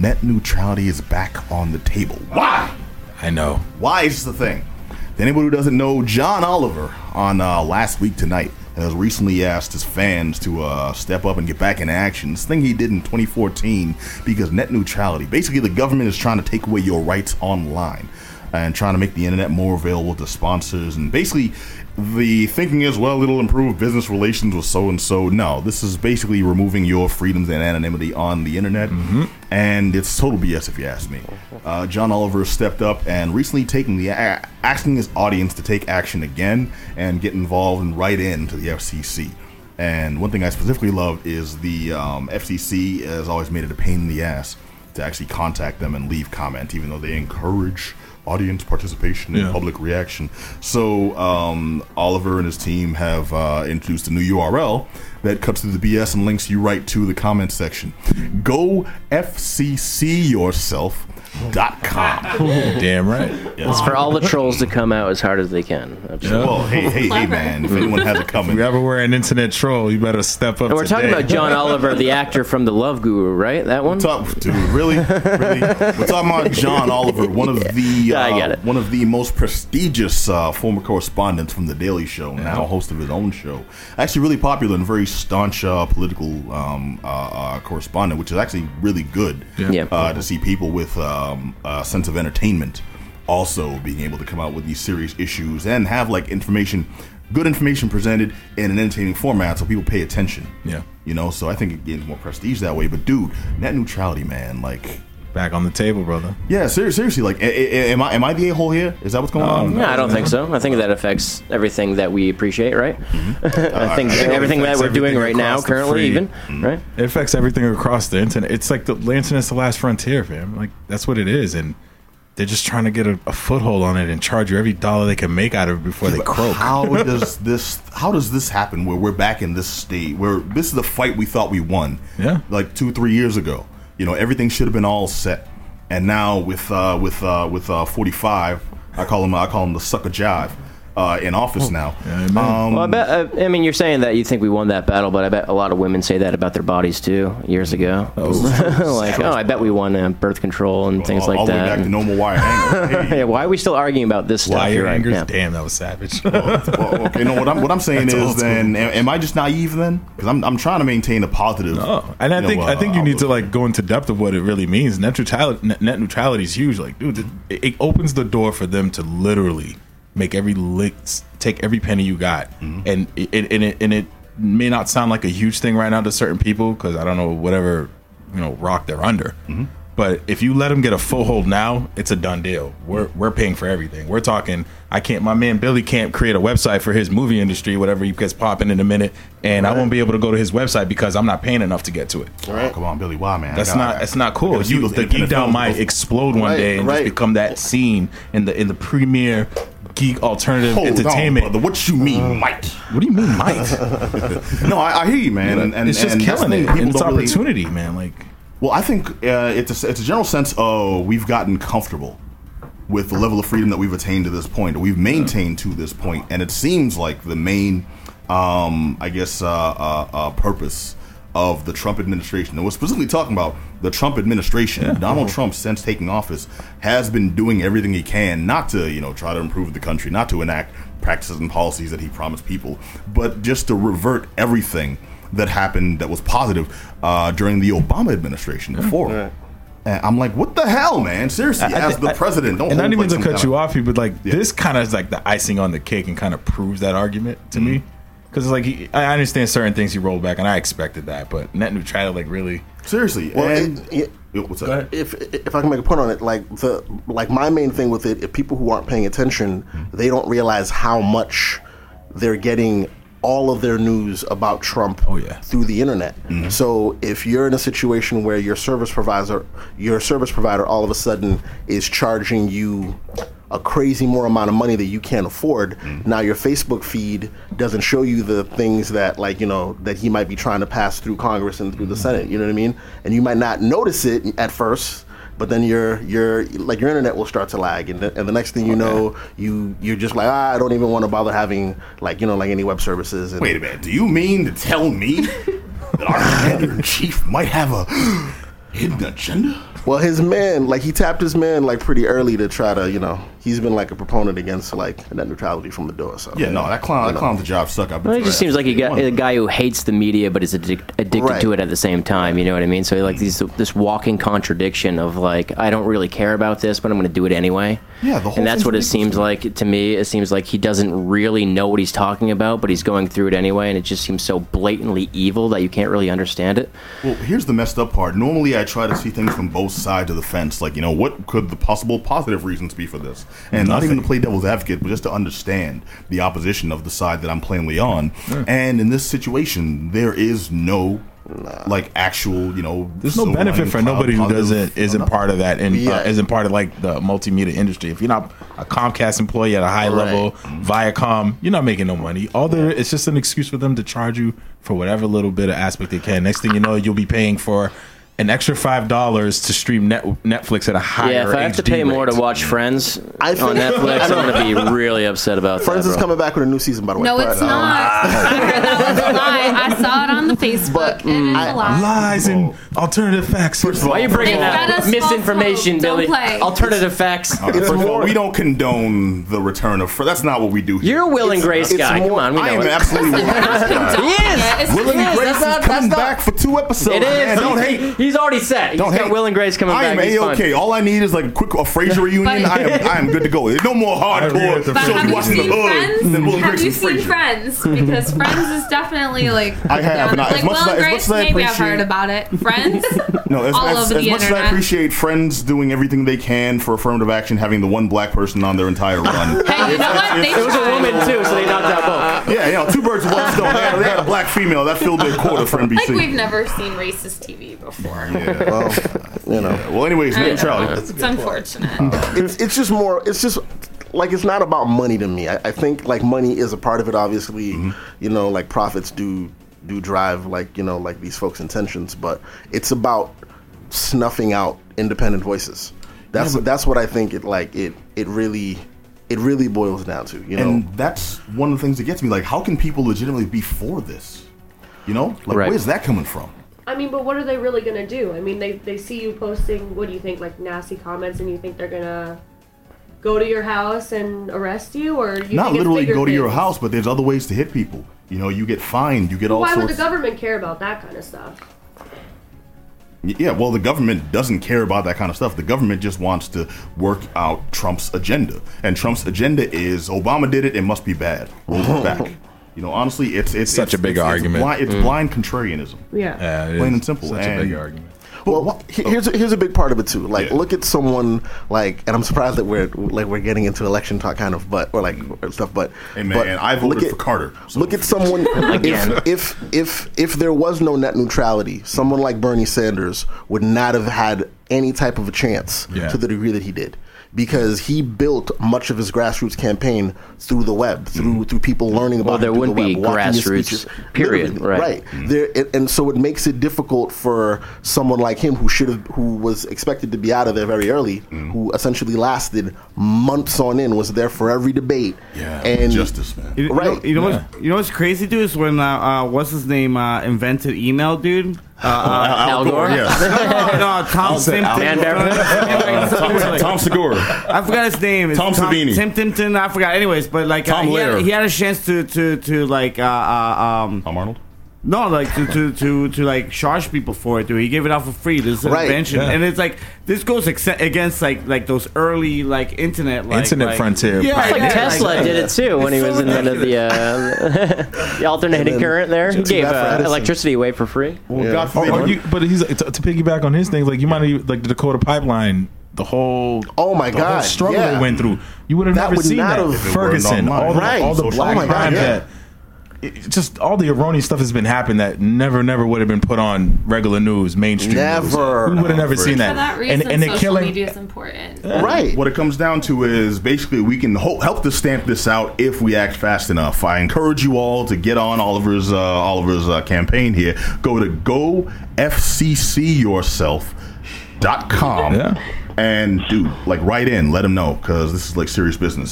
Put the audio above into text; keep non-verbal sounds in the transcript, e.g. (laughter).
net neutrality is back on the table. Why? I know. Why is the thing? To anybody who doesn't know, John Oliver on uh, last week tonight has recently asked his fans to uh, step up and get back in action. This thing he did in 2014 because net neutrality. Basically, the government is trying to take away your rights online and trying to make the internet more available to sponsors. And basically, the thinking is, well, it'll improve business relations with so and so. No, this is basically removing your freedoms and anonymity on the internet, and it's total BS if you ask me. Uh, John Oliver stepped up and recently taking the a- asking his audience to take action again and get involved and write in to the FCC. And one thing I specifically love is the um, FCC has always made it a pain in the ass to actually contact them and leave comment, even though they encourage audience participation and Yeah. public reaction. So um, Oliver and his team have uh, introduced a new URL that cuts through the BS and links you right to the comment section. Go FCC yourself. Dot com. Damn right. It's for all the trolls to come out as hard as they can. That's Yeah. Well, hey, hey, hey, man! If anyone has a coming, If you ever were an internet troll, you better step up. And we're talking about John Oliver, the actor from The Love Guru, right? That one. Talk, dude, really, really. We're talking about John Oliver, one of the Yeah, (laughs) I uh, get it. one of the most prestigious uh, former correspondents from the Daily Show, now host of his own show. Actually, really popular and very staunch uh, political um, uh, uh, correspondent, which is actually really good. Yeah. Yeah. Uh, to see people with um, a sense of entertainment also being able to come out with these serious issues and have like information, good information presented in an entertaining format, so people pay attention. Yeah. You know, so I think it gains more prestige that way. But dude, net neutrality, man, like, back on the table, brother. yeah, ser- seriously, like, a- a- am I am I the a hole here? Is that what's going on? No, I don't think so. I think that affects everything that we appreciate, right? Mm-hmm. (laughs) I think uh, everything that we're doing right now, across the currently, free. even, mm-hmm. right? It affects everything across the internet. It's like the, the internet's the last frontier, fam. Like that's what it is, and they're just trying to get a, a foothold on it and charge you every dollar they can make out of it before they croak. How (laughs) does this? How does this happen? Where we're back in this state, where this is the fight we thought we won, Yeah. like two, three years ago. You know, everything should have been all set, and now with uh, with uh, with uh, forty five, I call him I call him the sucker jive. Uh, in office now. Yeah, amen. um, Well, I bet. Uh, I mean, you're saying that you think we won that battle, but I bet a lot of women say that about their bodies too, years ago. (laughs) like, oh, I bet we won uh, birth control and things all, like all the way that. back to normal wire hanger. (laughs) Hey, yeah, why are we still arguing about this stuff? Wire You're right, angers. yeah. Damn, that was savage. well, okay, no. What I'm what I'm saying (laughs) That's is, then, am, am I just naive then? Because I'm I'm trying to maintain a positive. Oh, and I think know, I think you uh, need to like go into depth of what it really means. Net neutrality, net, net neutrality is huge. Like, dude, it, it opens the door for them to literally make every lick, take every penny you got, Mm-hmm. and it, and it and it may not sound like a huge thing right now to certain people because I don't know whatever you know rock they're under. Mm-hmm. But if you let them get a foothold now, it's a done deal. We're we're paying for everything. We're talking. I can't. My man Billy can't create a website for his movie industry, whatever he gets popping in a minute, and I won't be able to go to his website because I'm not paying enough to get to it. Oh, come on, Billy. Why, man? I That's not. That's not cool. You, those the geek down films. might explode one Right, day and right. just become that scene in the in the premier geek alternative Hold entertainment. on, brother. What you mean, uh, might? what do you mean, might? (laughs) No, I, I hear you, man. And, and it's just and killing the it. people And it's don't really- opportunity, man. Like Well, I think uh, it's a, it's a general sense. Oh, we've gotten comfortable with the level of freedom that we've attained to this point, or we've maintained to this point, and it seems like the main, um, I guess, uh, uh, uh, purpose of the Trump administration, and we're specifically talking about the Trump administration. Donald Trump, since taking office, has been doing everything he can not to, you know, try to improve the country, not to enact practices and policies that he promised people, but just to revert everything that happened that was positive uh, during the Obama administration before. And I'm like, what the hell, man? Seriously, as the president, don't and not even like to cut kind you of- off, you but like this kind of is like the icing on the cake and kind of proves that argument to me. Mm-hmm. Because like he, I understand certain things he rolled back, and I expected that, but net neutrality, like really, Seriously, Well, and it- it- what's up? if if I can make a point on it, like the like my main thing with it, if people who aren't paying attention, mm-hmm. they don't realize how much they're getting all of their news about Trump Oh, yeah. through the internet. Mm-hmm. So if you're in a situation where your service provider your service provider all of a sudden is charging you a crazy more amount of money that you can't afford, mm. now your Facebook feed doesn't show you the things that like, you know, that he might be trying to pass through Congress and through the mm-hmm. Senate, you know what I mean? And you might not notice it at first, but then your your like your internet will start to lag, and the, and the next thing you know, you you're just like ah, I don't even want to bother having like you know like any web services. And Wait a minute. Do you mean to tell me (laughs) that our commander in chief might have a Hidden agenda. Well, his man, like he tapped his man like pretty early to try to, you know, he's been like a proponent against like net neutrality from the door. So Yeah, no, that clown, that clown's a job suck. I've been Well, he through just seems like a since day guy, a guy who hates the media but is addic- addicted Right. to it at the same time. You know what I mean? So like mm. these this walking contradiction of like I don't really care about this, but I'm going to do it anyway. Yeah, the whole and that's what it seems to like to me. It seems like he doesn't really know what he's talking about, but he's going through it anyway, and it just seems so blatantly evil that you can't really understand it. Well, here's the messed up part. Normally, I try to see things from both sides of the fence. Like, you know, what could the possible positive reasons be for this? And not even to play devil's advocate, but just to understand the opposition of the side that I'm plainly on. And in this situation, there is no. Like actual, you know, There's no benefit for nobody who doesn't isn't part of that and Yeah. uh, isn't part of like the multimedia industry. If you're not a Comcast employee at a high Right. level, Viacom, you're not making no money. All there, it's just an excuse for them to charge you for whatever little bit of aspect they can. Next thing you know, you'll be paying for an extra five dollars to stream net, Netflix at a higher. yeah, if I have to HD pay more to watch Friends I on Netflix, I'm going to be really upset about that. Friends is coming back with a new season, by the way. No, but, it's um, not. (laughs) I heard that was a lie. I saw it on the Facebook. But, and it's mm, I- a lie. lies and alternative facts. First of all, Why are you bringing They that us misinformation, false. Billy? Don't play. Alternative facts. First of all, we don't condone the return of. That's not what we do. Here. You're a Will and Grace it's guy. Come on, we know I know am it. absolutely. Will He is. It's and Grace that's is not- coming that's not- back for two episodes. It is. Man, don't he's, hate. he's already set. Don't got hate. Will and Grace coming I back. am He's a okay. All I need is like a quick a Frasier reunion. I am I am good to go. There's no more hardcore with the But shows have you you watching the seen hood Friends? than Will and Have you seen Friends? Because Friends is definitely like. I have, and I- as like much Will as I- and as much Grace, as I maybe I've heard about it. Friends. (laughs) No, as, all as, over as the much as I appreciate Friends doing everything they can for affirmative action, having the one black person on their entire (laughs) run. Hey, you know what? They It was a woman too, so they knocked out both. (laughs) yeah, you know, two birds with one stone. They had, they had a black female that filled their quota for NBC. Like we've never seen racist TV before. yeah. Well, you know, Well, anyways, net neutrality. It's unfortunate. it's it's just more. It's just like it's not about money to me. I, I think like money is a part of it. Obviously, mm-hmm. you know, like profits do do drive like you know like these folks' intentions, but it's about snuffing out independent voices. That's that's what I think it like it it really it really boils down to. You know, And that's one of the things that gets me. Like, how can people legitimately be for this? You know, like Right. where's that coming from? I mean, but what are they really gonna do? I mean, they they see you posting. What do you think? Like nasty comments, and you think they're gonna go to your house and arrest you, or you Not literally bigger go to your house, but there's other ways to hit people. You know, you get fined, you get all sorts. Why would the government care about that kind of stuff? Yeah, well, the government doesn't care about that kind of stuff. The government just wants to work out Trump's agenda, and Trump's agenda is Obama did it; it must be bad. Roll it back. (laughs) You know, honestly, it's it's Such it's, a big it's, argument. It's, blind, it's mm. blind contrarianism. Yeah. Yeah, it Plain is and simple. Such And- a big argument. Well, what- he- oh. here's a, here's a big part of it too. Like, Yeah. look at someone like, and I'm surprised that we're like we're getting into election talk, kind of, but or like or stuff. But Hey, man, but I voted look for Carter, so- Look at someone (laughs) Again. if, if if if there was no net neutrality, someone like Bernie Sanders would not have had any type of a chance Yeah. to the degree that he did. Because he built much of his grassroots campaign through the web, through through people learning about. Well, there through the wouldn't be web, walking grassroots, period, Literally, right. right there it, and so it makes it difficult for someone like him who should have who was expected to be out of there very early who essentially lasted months on end was there for every debate Yeah, and justice, man. You, you Right. know, you know, what's, you know what's crazy, dude? Is when uh, uh, what's his name uh, invented email, dude. Uh, uh, Al Gore? yes. (laughs) no, no, Tom Simpson. Al (laughs) Tom Segura. I forgot his name. It's Tom Savini. Tim Timpton. I forgot. Anyways, but like uh, Tom he, had, he had a chance to to to like uh, uh um Tom Arnold. No like to, to to to like charge people for it, dude. He gave it out for free. This is an Right. invention, Yeah. and it's like this goes ex- against like like those early like internet like Internet like, frontier. Yeah, Like Like yeah, Tesla like- did it too when he was so in the, the, uh, (laughs) the alternating current there. He gave uh, electricity away for free. Well, Yeah. God forbid. or you, but he's to, to piggyback on his things. Like you might have like the Dakota pipeline, the whole Oh my the whole God, struggle yeah. they went through. You would have That never would seen not that. have- If it weren't Ferguson, online. all the, all the black. Oh God, crime yeah. that. It- just all the erroneous stuff has been happening that never, never would have been put on regular news, mainstream. news. Never. we would have never seen that. For that. that reason, and and they're social killing. media is important. right What it comes down to is basically we can ho- help to stamp this out if we act fast enough. I encourage you all to get on Oliver's uh, Oliver's uh, campaign here. Go to gofccyourself.com Yeah. and dude, like write in, let him know because this is like serious business.